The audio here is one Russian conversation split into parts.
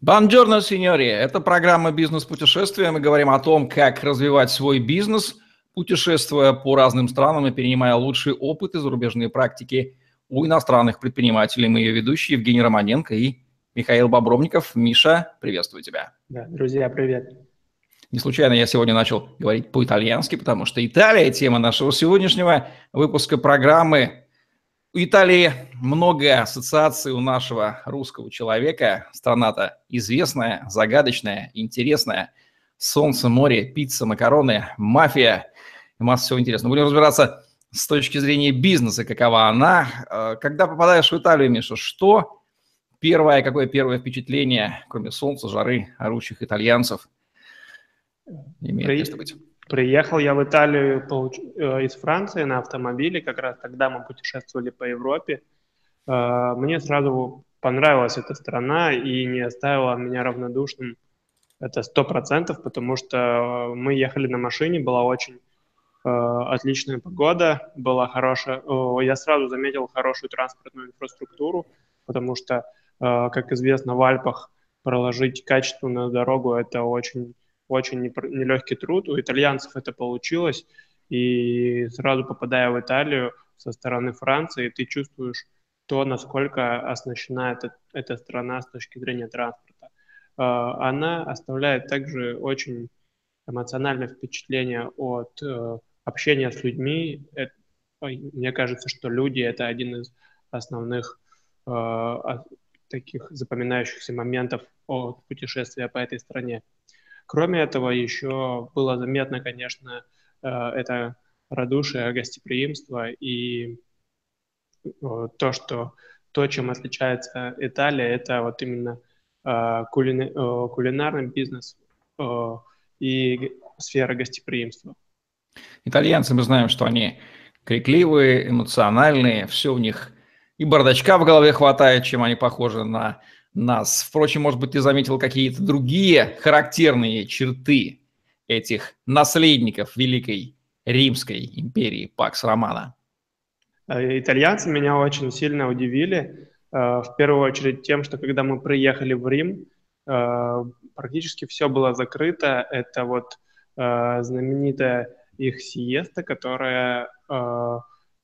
Бонжорно, сеньори! Это программа «Бизнес-путешествия». Мы говорим о том, как развивать свой бизнес, путешествуя по разным странам и перенимая лучший опыт и зарубежные практики у иностранных предпринимателей. Мы ее ведущие Евгений Романенко и Михаил Бобровников. Миша, приветствую тебя. Да, друзья, привет. Не случайно я сегодня начал говорить по-итальянски, потому что Италия – тема нашего сегодняшнего выпуска программы. У Италии много ассоциаций у нашего русского человека. Страна-то известная, загадочная, интересная. Солнце, море, пицца, макароны, мафия. Масса всего интересного. Будем разбираться с точки зрения бизнеса, какова она. Э, когда попадаешь в Италию, Миша, что первое, какое первое впечатление, кроме солнца, жары, орущих итальянцев, имеет место быть? Приехал я в Италию получ... Э, из Франции на автомобиле, как раз тогда мы путешествовали по Европе. Э, мне сразу понравилась эта страна и не оставила меня равнодушным. Это сто процентов, потому что мы ехали на машине, была очень э, отличная погода, была хорошая. Я сразу заметил хорошую транспортную инфраструктуру, потому что, как известно, в Альпах проложить качественную дорогу это очень очень нелегкий труд. У итальянцев это получилось, и сразу попадая в Италию со стороны Франции, ты чувствуешь то, насколько оснащена эта, эта страна с точки зрения транспорта. А, она оставляет также очень эмоциональное впечатление от э, общения с людьми. Мне кажется, что люди — это один из основных э, таких запоминающихся моментов от путешествия по этой стране. Кроме этого, еще было заметно, конечно, э, это радушие, гостеприимство и э, то, что то, чем отличается Италия, это вот именно э, кулинарный бизнес и сфера гостеприимства. Итальянцы, мы знаем, что они крикливые, эмоциональные, все у них и бардачка в голове хватает, чем они похожи на нас. Впрочем, может быть, ты заметил какие-то другие характерные черты этих наследников Великой Римской империи Пакс Романа? Э, итальянцы меня очень сильно удивили. Э, в первую очередь тем, что когда мы приехали в Рим, э, практически все было закрыто. Это вот знаменитая их сиеста, которая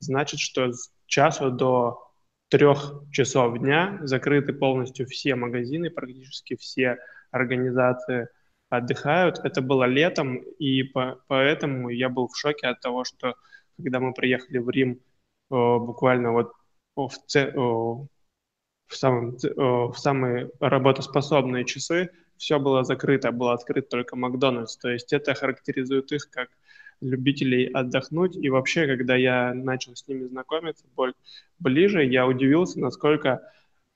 значит, что с часу до трех часов дня закрыты полностью все магазины, практически все организации отдыхают. Это было летом, и по, поэтому я был в шоке от того, что когда мы приехали в Рим, буквально вот в, в, самом, в самые работоспособные часы все было закрыто, был открыт только Макдональдс. То есть это характеризует их как любителей отдохнуть. И вообще, когда я начал с ними знакомиться ближе, я удивился, насколько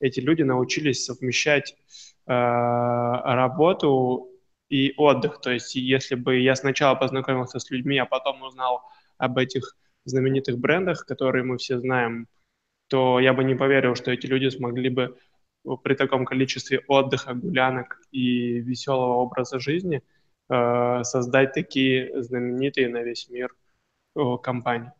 эти люди научились совмещать э, работу и отдых. То есть, если бы я сначала познакомился с людьми, а потом узнал об этих знаменитых брендах, которые мы все знаем, то я бы не поверил, что эти люди смогли бы при таком количестве отдыха, гулянок и веселого образа жизни – Э, создать такие знаменитые на весь мир компании.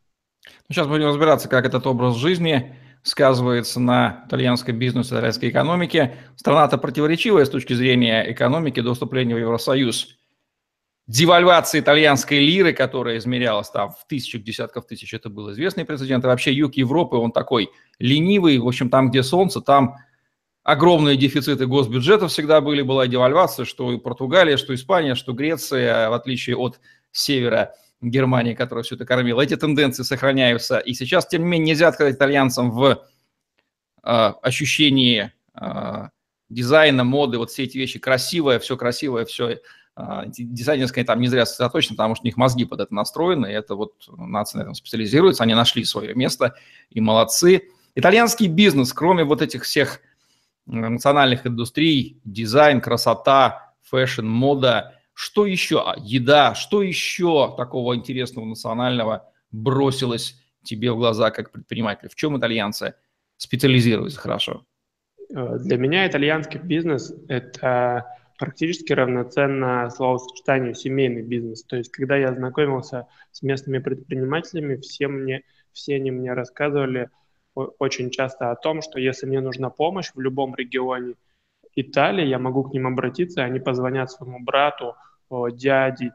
Ну, сейчас будем разбираться, как этот образ жизни сказывается на итальянском бизнесе, итальянской экономике. Страна-то противоречивая с точки зрения экономики до вступления в Евросоюз. Девальвация итальянской лиры, которая измерялась там в тысячах, десятков тысяч, это был известный прецедент. И вообще юг Европы, он такой ленивый. В общем, там, где солнце, там огромные дефициты госбюджета всегда были, была девальвация, что и Португалия, что Испания, что Греция, в отличие от севера Германии, которая все это кормила. Эти тенденции сохраняются и сейчас. Тем не менее, нельзя отказать итальянцам в э, ощущении э, дизайна, моды, вот все эти вещи красивое, все красивое, все э, дизайнерское там не зря сосредоточено, потому что у них мозги под это настроены, и это вот нация на этом специализируется, они нашли свое место и молодцы. Итальянский бизнес, кроме вот этих всех национальных индустрий, дизайн, красота, fashion, мода. Что еще? А, еда. Что еще такого интересного национального бросилось тебе в глаза как предприниматель? В чем итальянцы специализируются хорошо? Э, для меня итальянский бизнес – это практически равноценно словосочетанию семейный бизнес. То есть, когда я знакомился с местными предпринимателями, все, мне, все они мне рассказывали очень часто о том, что если мне нужна помощь в любом регионе, Италии, я могу к ним обратиться, они позвонят своему брату, дяде,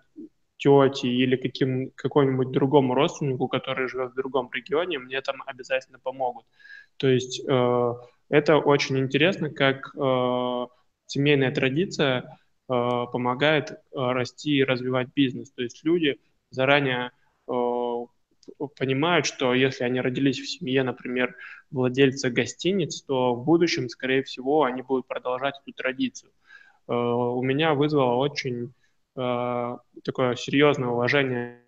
тете или каким, какому-нибудь другому родственнику, который живет в другом регионе, мне там обязательно помогут. То есть э, это очень интересно, как э, семейная традиция э, помогает э, расти и развивать бизнес. То есть люди заранее э, понимают, что если они родились в семье, например, владельца гостиниц, то в будущем, скорее всего, они будут продолжать эту традицию. Э, у меня вызвало очень э, такое серьезное уважение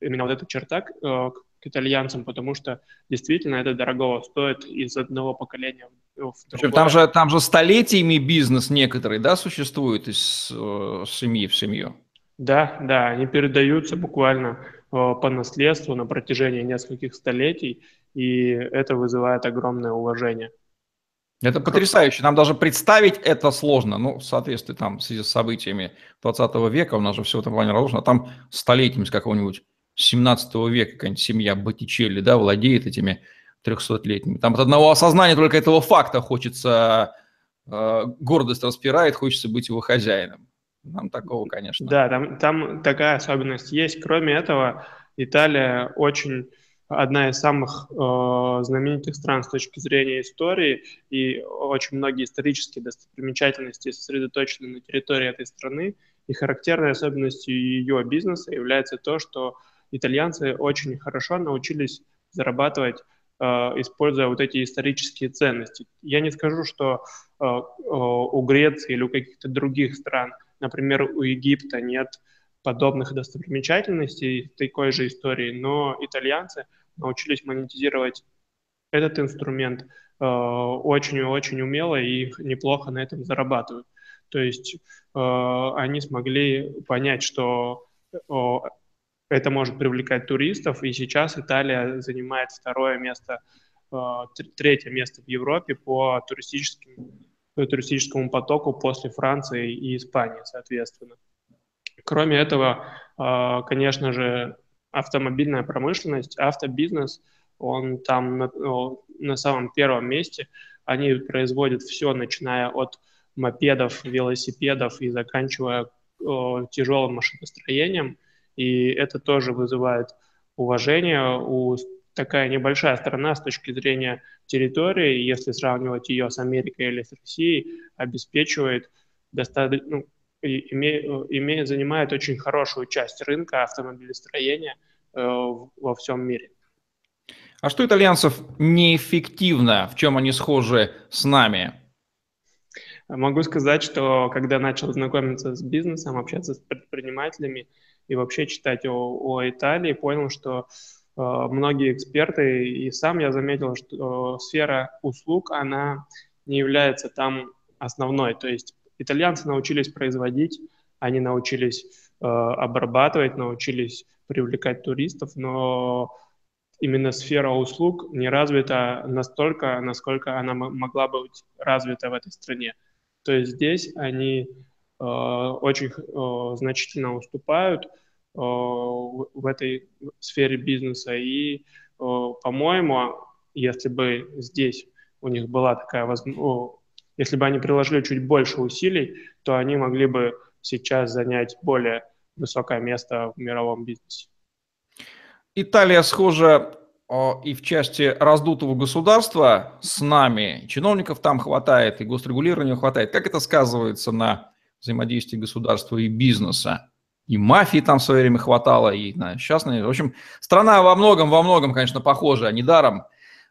именно вот эта черта к, э, к итальянцам, потому что действительно это дорого стоит из одного поколения в другое. Там же, там же столетиями бизнес некоторый, да, существует из э, семьи в семью? Да, да, они передаются буквально по наследству на протяжении нескольких столетий, и это вызывает огромное уважение. Это потрясающе. Нам даже представить это сложно. Ну, в соответствии там, в связи с событиями 20 века, у нас же все в этом плане разрушено, а там столетиями с какого-нибудь 17 века какая-нибудь семья Боттичелли, да, владеет этими 300-летними. Там от одного осознания только этого факта хочется, э, гордость распирает, хочется быть его хозяином. Нам такого, конечно. Да, там, там такая особенность есть. Кроме этого, Италия очень одна из самых э, знаменитых стран с точки зрения истории, и очень многие исторические достопримечательности сосредоточены на территории этой страны. И характерной особенностью ее бизнеса является то, что итальянцы очень хорошо научились зарабатывать э, используя вот эти исторические ценности. Я не скажу, что э, у Греции или у каких-то других стран – Например, у Египта нет подобных достопримечательностей такой же истории, но итальянцы научились монетизировать этот инструмент э, очень-очень умело и неплохо на этом зарабатывают. То есть э, они смогли понять, что э, это может привлекать туристов, и сейчас Италия занимает второе место, э, третье место в Европе по туристическим туристическому потоку после Франции и Испании, соответственно. Кроме этого, а, конечно же, автомобильная промышленность, автобизнес, он там на, на самом первом месте. Они производят все, начиная от мопедов, велосипедов и заканчивая тяжелым машиностроением. И это тоже вызывает уважение у такая небольшая страна с точки зрения территории, если сравнивать ее с Америкой или с Россией, обеспечивает достаточно, ну, име, име, занимает очень хорошую часть рынка автомобилестроения э, во всем мире. А что итальянцев неэффективно? В чем они схожи с нами? Могу сказать, что когда начал знакомиться с бизнесом, общаться с предпринимателями и вообще читать о, о Италии, понял, что Э, многие эксперты, и сам я заметил, что сфера услуг, она не является там основной. То есть итальянцы научились производить, они научились э, обрабатывать, научились привлекать туристов, но именно сфера услуг не развита настолько, насколько она могла бы быть развита в этой стране. То есть здесь они э, очень э, значительно уступают, Э, в этой сфере бизнеса. И, э, по-моему, если бы здесь у них была такая возможность, если бы они приложили чуть больше усилий, то они могли бы сейчас занять более высокое место в мировом бизнесе. Италия схожа и в части раздутого государства с нами. Чиновников там хватает, и госрегулирования хватает. Как это сказывается на взаимодействии государства и бизнеса? И мафии там в свое время хватало, и на частные. В общем, страна во многом, во многом, конечно, похожа. Недаром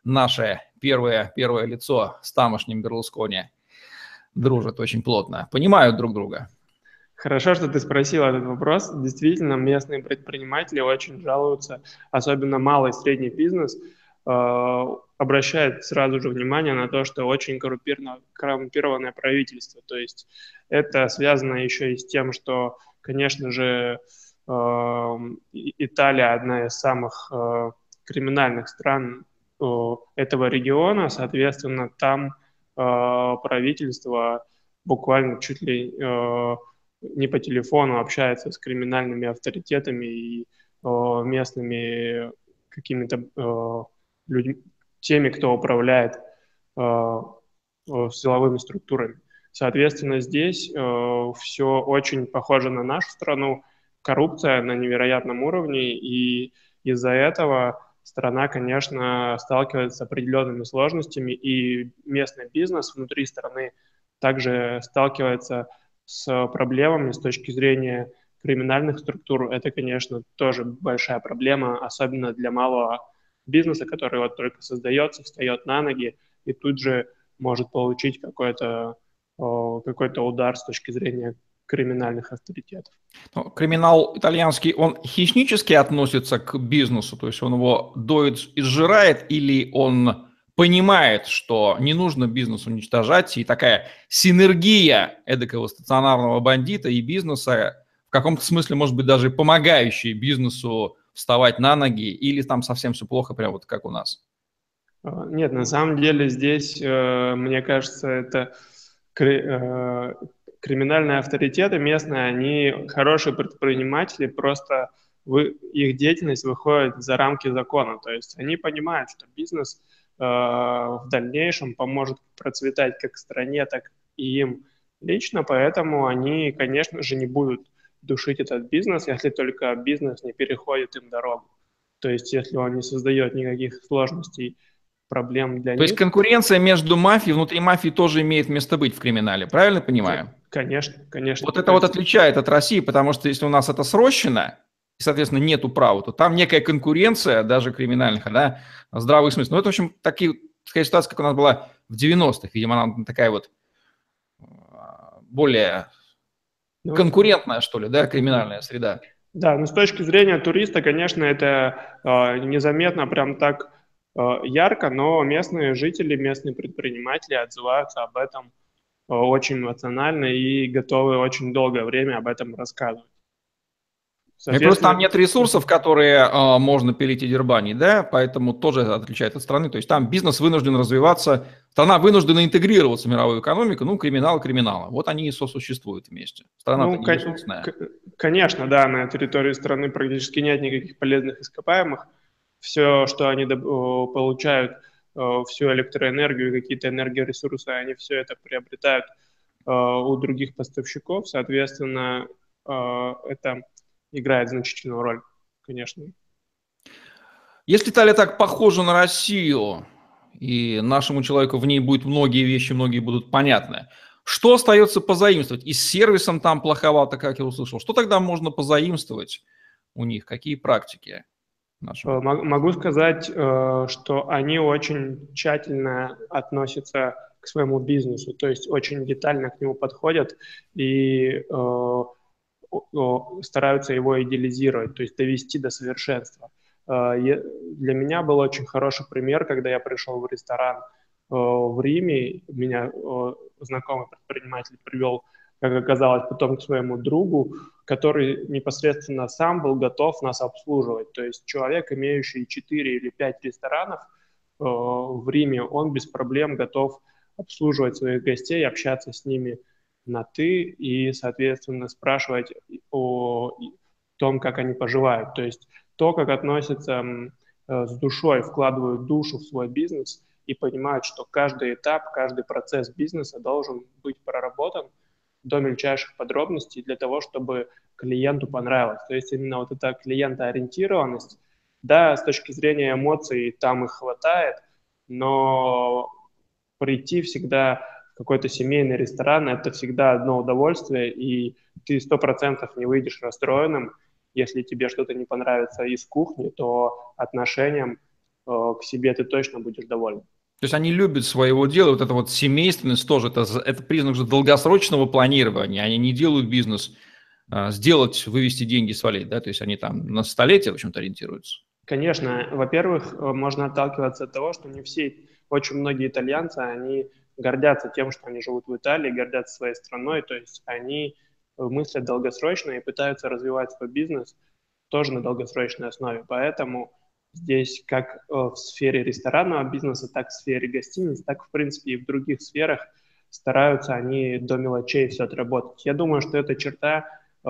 наше первое, первое лицо с тамошним Берлускони дружат очень плотно, понимают друг друга. Хорошо, что ты спросил этот вопрос. Действительно, местные предприниматели очень жалуются, особенно малый и средний бизнес, э, обращает сразу же внимание на то, что очень коррумпированное правительство. То есть это связано еще и с тем, что Конечно же, эм, Италия одна из самых э, криминальных стран э, этого региона, соответственно, там э, правительство буквально чуть ли не по телефону общается с криминальными авторитетами и местными какими-то людьми, теми, кто управляет силовыми структурами. Соответственно, здесь э, все очень похоже на нашу страну, коррупция на невероятном уровне, и из-за этого страна, конечно, сталкивается с определенными сложностями, и местный бизнес внутри страны также сталкивается с проблемами с точки зрения криминальных структур. Это, конечно, тоже большая проблема, особенно для малого бизнеса, который вот только создается, встает на ноги и тут же может получить какой-то какой-то удар с точки зрения криминальных авторитетов. Но криминал итальянский, он хищнически относится к бизнесу, то есть он его доит и сжирает, или он понимает, что не нужно бизнес уничтожать, и такая синергия эдакого стационарного бандита и бизнеса в каком-то смысле, может быть, даже помогающая бизнесу вставать на ноги, или там совсем все плохо, прям вот как у нас? А, нет, на самом деле здесь, э, мне кажется, это э, криминальные авторитеты местные, они хорошие предприниматели, просто вы, их деятельность выходит за рамки закона. То есть они понимают, что бизнес э, в дальнейшем поможет процветать как стране, так и им лично, поэтому они, конечно же, не будут душить этот бизнес, если только бизнес не переходит им дорогу. То есть, если он не создает никаких сложностей, проблем для То них. То есть конкуренция между мафией, внутри мафии тоже имеет место быть в криминале, правильно понимаю? Конечно, конечно. Вот это вот отличает от России, потому что если у нас это срощено, и, соответственно, нету права, то там некая конкуренция, даже криминальных, да, здравый смысл. Ну, это, в общем, такие, такая ситуация, как у нас была в 90-х. Видимо, она такая вот а, более ну, конкурентная, что ли, да, криминальная среда. Да, но с точки зрения туриста, конечно, это э, незаметно прям так ярко, но местные жители, местные предприниматели отзываются об этом э, очень эмоционально и готовы очень долгое время об этом рассказывать. И просто там нет ресурсов, которые э, можно пилить и дербанить, да, поэтому тоже отличает от страны. То есть там бизнес вынужден развиваться, страна вынуждена интегрироваться в мировую экономику, ну, криминал криминала. Вот они и сосуществуют вместе. Страна ну, кон- Конечно, да, на территории страны практически нет никаких полезных ископаемых. Все, что они получают, всю электроэнергию какие-то энергоресурсы, они все это приобретают у других поставщиков. Соответственно, это играет значительную роль, конечно. Если Италия так похожа на Россию, и нашему человеку в ней будет многие вещи, многие будут понятны, что остается позаимствовать? И с сервисом там плоховато, как я услышал. Что тогда можно позаимствовать у них? Какие практики? Нашего? Э, могу сказать, э, что они очень тщательно относятся к своему бизнесу, то есть очень детально к нему подходят и э, стараются его идеализировать, то есть довести до совершенства. Для меня был очень хороший пример, когда я пришел в ресторан в Риме, меня знакомый предприниматель привел, как оказалось, потом к своему другу, который непосредственно сам был готов нас обслуживать. То есть человек, имеющий 4 или 5 ресторанов в Риме, он без проблем готов обслуживать своих гостей, общаться с ними на «ты» и, соответственно, спрашивать о том, как они поживают. То есть то, как относятся э, с душой, вкладывают душу в свой бизнес и понимают, что каждый этап, каждый процесс бизнеса должен быть проработан до мельчайших подробностей для того, чтобы клиенту понравилось. То есть именно вот эта клиентоориентированность, да, с точки зрения эмоций там их хватает, но прийти всегда какой-то семейный ресторан – это всегда одно удовольствие, и ты сто процентов не выйдешь расстроенным. Если тебе что-то не понравится из кухни, то отношением э, к себе ты точно будешь доволен. То есть они любят своего дела, вот эта вот семейственность тоже, это, это признак же долгосрочного планирования, они не делают бизнес а, сделать, вывести деньги, свалить, да, то есть они там на столетие, в общем-то, ориентируются. Конечно, во-первых, э, можно отталкиваться от того, что не все, очень многие итальянцы, они гордятся тем, что они живут в Италии, гордятся своей страной, то есть они мыслят долгосрочно и пытаются развивать свой бизнес тоже на долгосрочной основе. Поэтому здесь как э, в сфере ресторанного бизнеса, так в сфере гостиниц, так, в принципе, и в других сферах стараются они до мелочей все отработать. Я думаю, что эта черта э,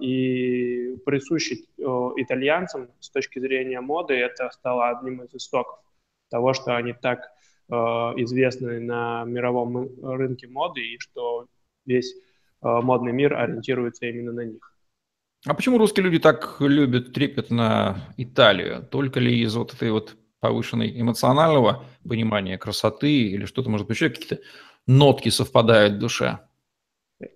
и присуща э, итальянцам с точки зрения моды, это стало одним из истоков того, что они так известны на мировом рынке моды и что весь модный мир ориентируется именно на них. А почему русские люди так любят трепетно Италию? Только ли из вот этой вот повышенной эмоционального понимания красоты или что-то, может быть, еще какие-то нотки совпадают в душе?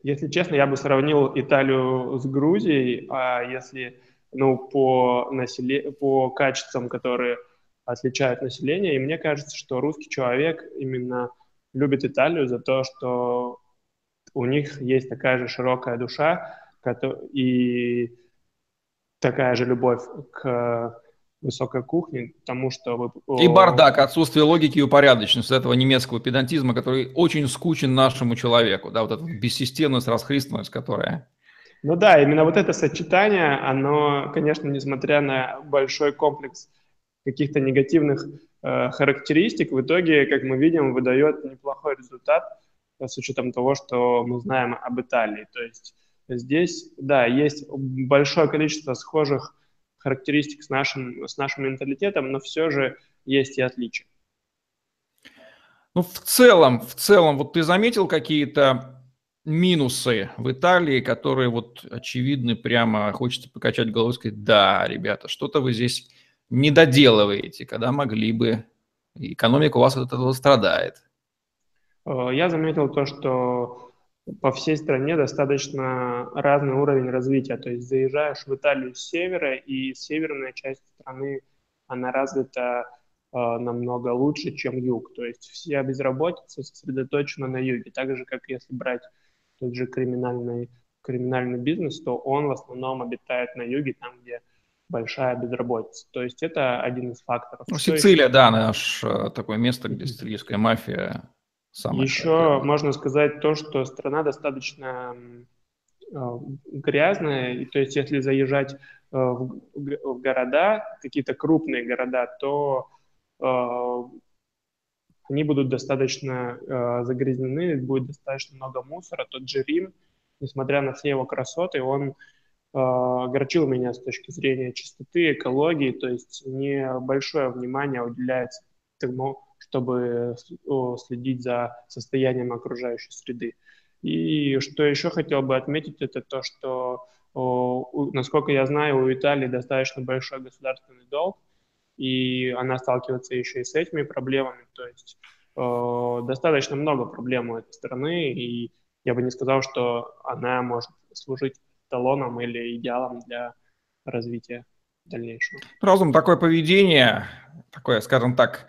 Если честно, я бы сравнил Италию с Грузией, а если ну, по, населе... по качествам, которые отличают население, и мне кажется, что русский человек именно любит Италию за то, что у них есть такая же широкая душа, и такая же любовь к высокой кухне, потому что вы... И бардак, отсутствие логики и упорядоченности этого немецкого педантизма, который очень скучен нашему человеку, да, вот эта бессистемность, расхристанность, которая... Ну да, именно вот это сочетание, оно, конечно, несмотря на большой комплекс каких-то негативных э, характеристик, в итоге, как мы видим, выдает неплохой результат с учетом того, что мы знаем об Италии. То есть Здесь, да, есть большое количество схожих характеристик с нашим, с нашим менталитетом, но все же есть и отличия. Ну, в целом, в целом, вот ты заметил какие-то минусы в Италии, которые вот очевидны, прямо хочется покачать головой и сказать, да, ребята, что-то вы здесь не доделываете, когда могли бы, экономика у вас от этого страдает. Э, я заметил то, что по всей стране достаточно разный уровень развития. То есть заезжаешь в Италию с севера, и северная часть страны, она развита э, намного лучше, чем юг. То есть вся безработица сосредоточена на юге. Так же, как если брать тот же криминальный, криминальный бизнес, то он в основном обитает на юге, там, где большая безработица. То есть это один из факторов. Ну, Сицилия, еще... да, наш э, такое место, где сицилийская мафия Самое Еще можно сказать то, что страна достаточно э, грязная, то есть если заезжать э, в, в города, какие-то крупные города, то э, они будут достаточно э, загрязнены, будет достаточно много мусора. Тот же Рим, несмотря на все его красоты, он э, огорчил меня с точки зрения чистоты, экологии, то есть небольшое внимание уделяется тому, чтобы следить за состоянием окружающей среды. И что еще хотел бы отметить, это то, что, насколько я знаю, у Италии достаточно большой государственный долг, и она сталкивается еще и с этими проблемами. То есть достаточно много проблем у этой страны, и я бы не сказал, что она может служить талоном или идеалом для развития дальнейшего. Разум, такое поведение, такое, скажем так,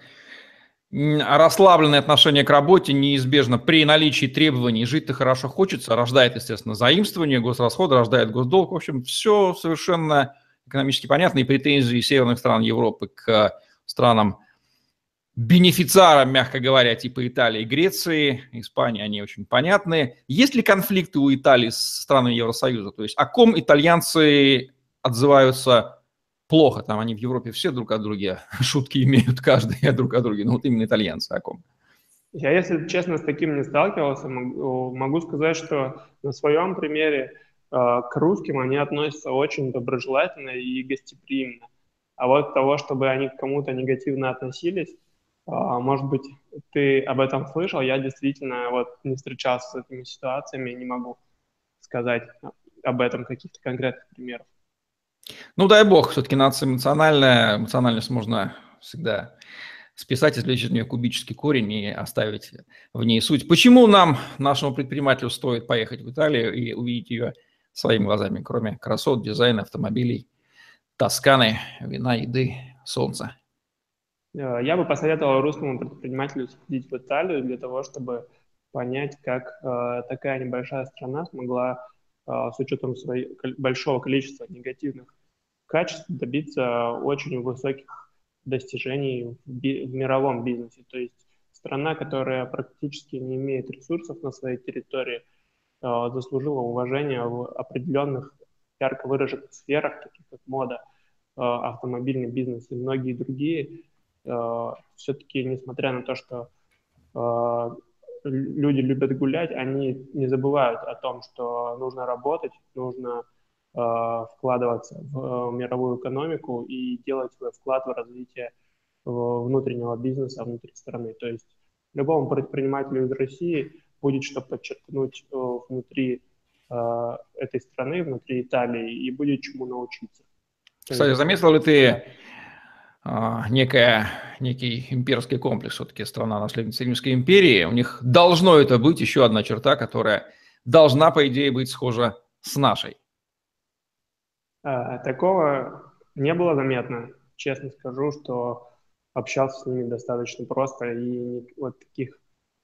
расслабленное отношение к работе неизбежно при наличии требований жить-то хорошо хочется, рождает, естественно, заимствование, госрасходы, рождает госдолг. В общем, все совершенно экономически понятно. И претензии северных стран Европы к странам бенефициарам, мягко говоря, типа Италии, Греции, Испании, они очень понятны. Есть ли конфликты у Италии с странами Евросоюза? То есть о ком итальянцы отзываются плохо. Там они в Европе все друг о друге шутки имеют, каждый друг о друге. Ну вот именно итальянцы о ком. Я, если честно, с таким не сталкивался. Могу, сказать, что на своем примере э, к русским они относятся очень доброжелательно и гостеприимно. А вот того, чтобы они к кому-то негативно относились, э, может быть, ты об этом слышал, я действительно вот не встречался с этими ситуациями не могу сказать об этом каких-то конкретных примеров. Ну, дай бог, все-таки нация эмоциональная, эмоциональность можно всегда списать, извлечь из нее кубический корень и оставить в ней суть. Почему нам, нашему предпринимателю, стоит поехать в Италию и увидеть ее своими глазами, кроме красот, дизайна, автомобилей, Тосканы, вина, еды, солнца? Э, я бы посоветовал русскому предпринимателю сходить в Италию для того, чтобы понять, как э, такая небольшая страна смогла э, с учетом своей, большого количества негативных качеств добиться очень высоких достижений в, би- в мировом бизнесе. То есть страна, которая практически не имеет ресурсов на своей территории, э, заслужила уважение в определенных ярко выраженных сферах, таких как мода, э, автомобильный бизнес и многие другие. Э, все-таки, несмотря на то, что э, люди любят гулять, они не забывают о том, что нужно работать, нужно вкладываться в э, мировую экономику и делать свой вклад в развитие внутреннего бизнеса внутри страны. То есть любому предпринимателю из России будет что подчеркнуть э, внутри э, этой страны, внутри Италии, и будет чему научиться. Кстати, заметил ли ты а, некая, некий имперский комплекс, все-таки страна наследница Римской империи, у них должно это быть еще одна черта, которая должна, по идее, быть схожа с нашей. А, такого не было заметно. Честно скажу, что общался с ними достаточно просто, и вот таких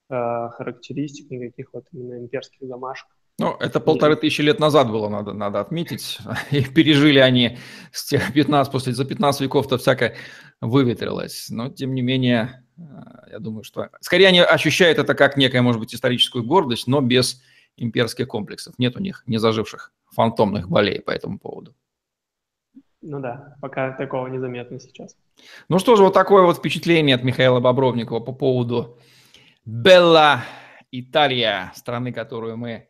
э, характеристик, никаких вот именно имперских замашек ну, это полторы тысячи лет назад было, надо, надо отметить. И пережили они с тех 15, после за 15 веков-то всякое выветрилось. Но, тем не менее, э, я думаю, что... Скорее, они ощущают это как некая, может быть, историческую гордость, но без имперских комплексов. Нет у них незаживших фантомных болей по этому поводу. Ну да, пока такого незаметно сейчас. Ну что же, вот такое вот впечатление от Михаила Бобровникова по поводу Белла Италия, страны, которую мы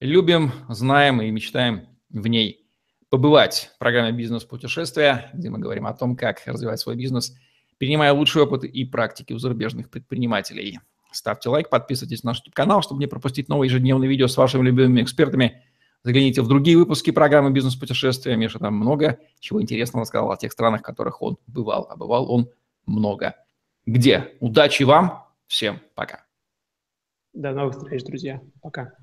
любим, знаем и мечтаем в ней побывать. В программе «Бизнес-путешествия», где мы говорим о том, как развивать свой бизнес, перенимая лучшие опыты и практики у зарубежных предпринимателей. Ставьте лайк, подписывайтесь на наш YouTube-канал, чтобы не пропустить новые ежедневные видео с вашими любимыми экспертами. Загляните в другие выпуски программы «Бизнес-путешествия». Миша там много чего интересного сказал о тех странах, в которых он бывал. А бывал он много. Где? Удачи вам. Всем пока. До новых встреч, друзья. Пока.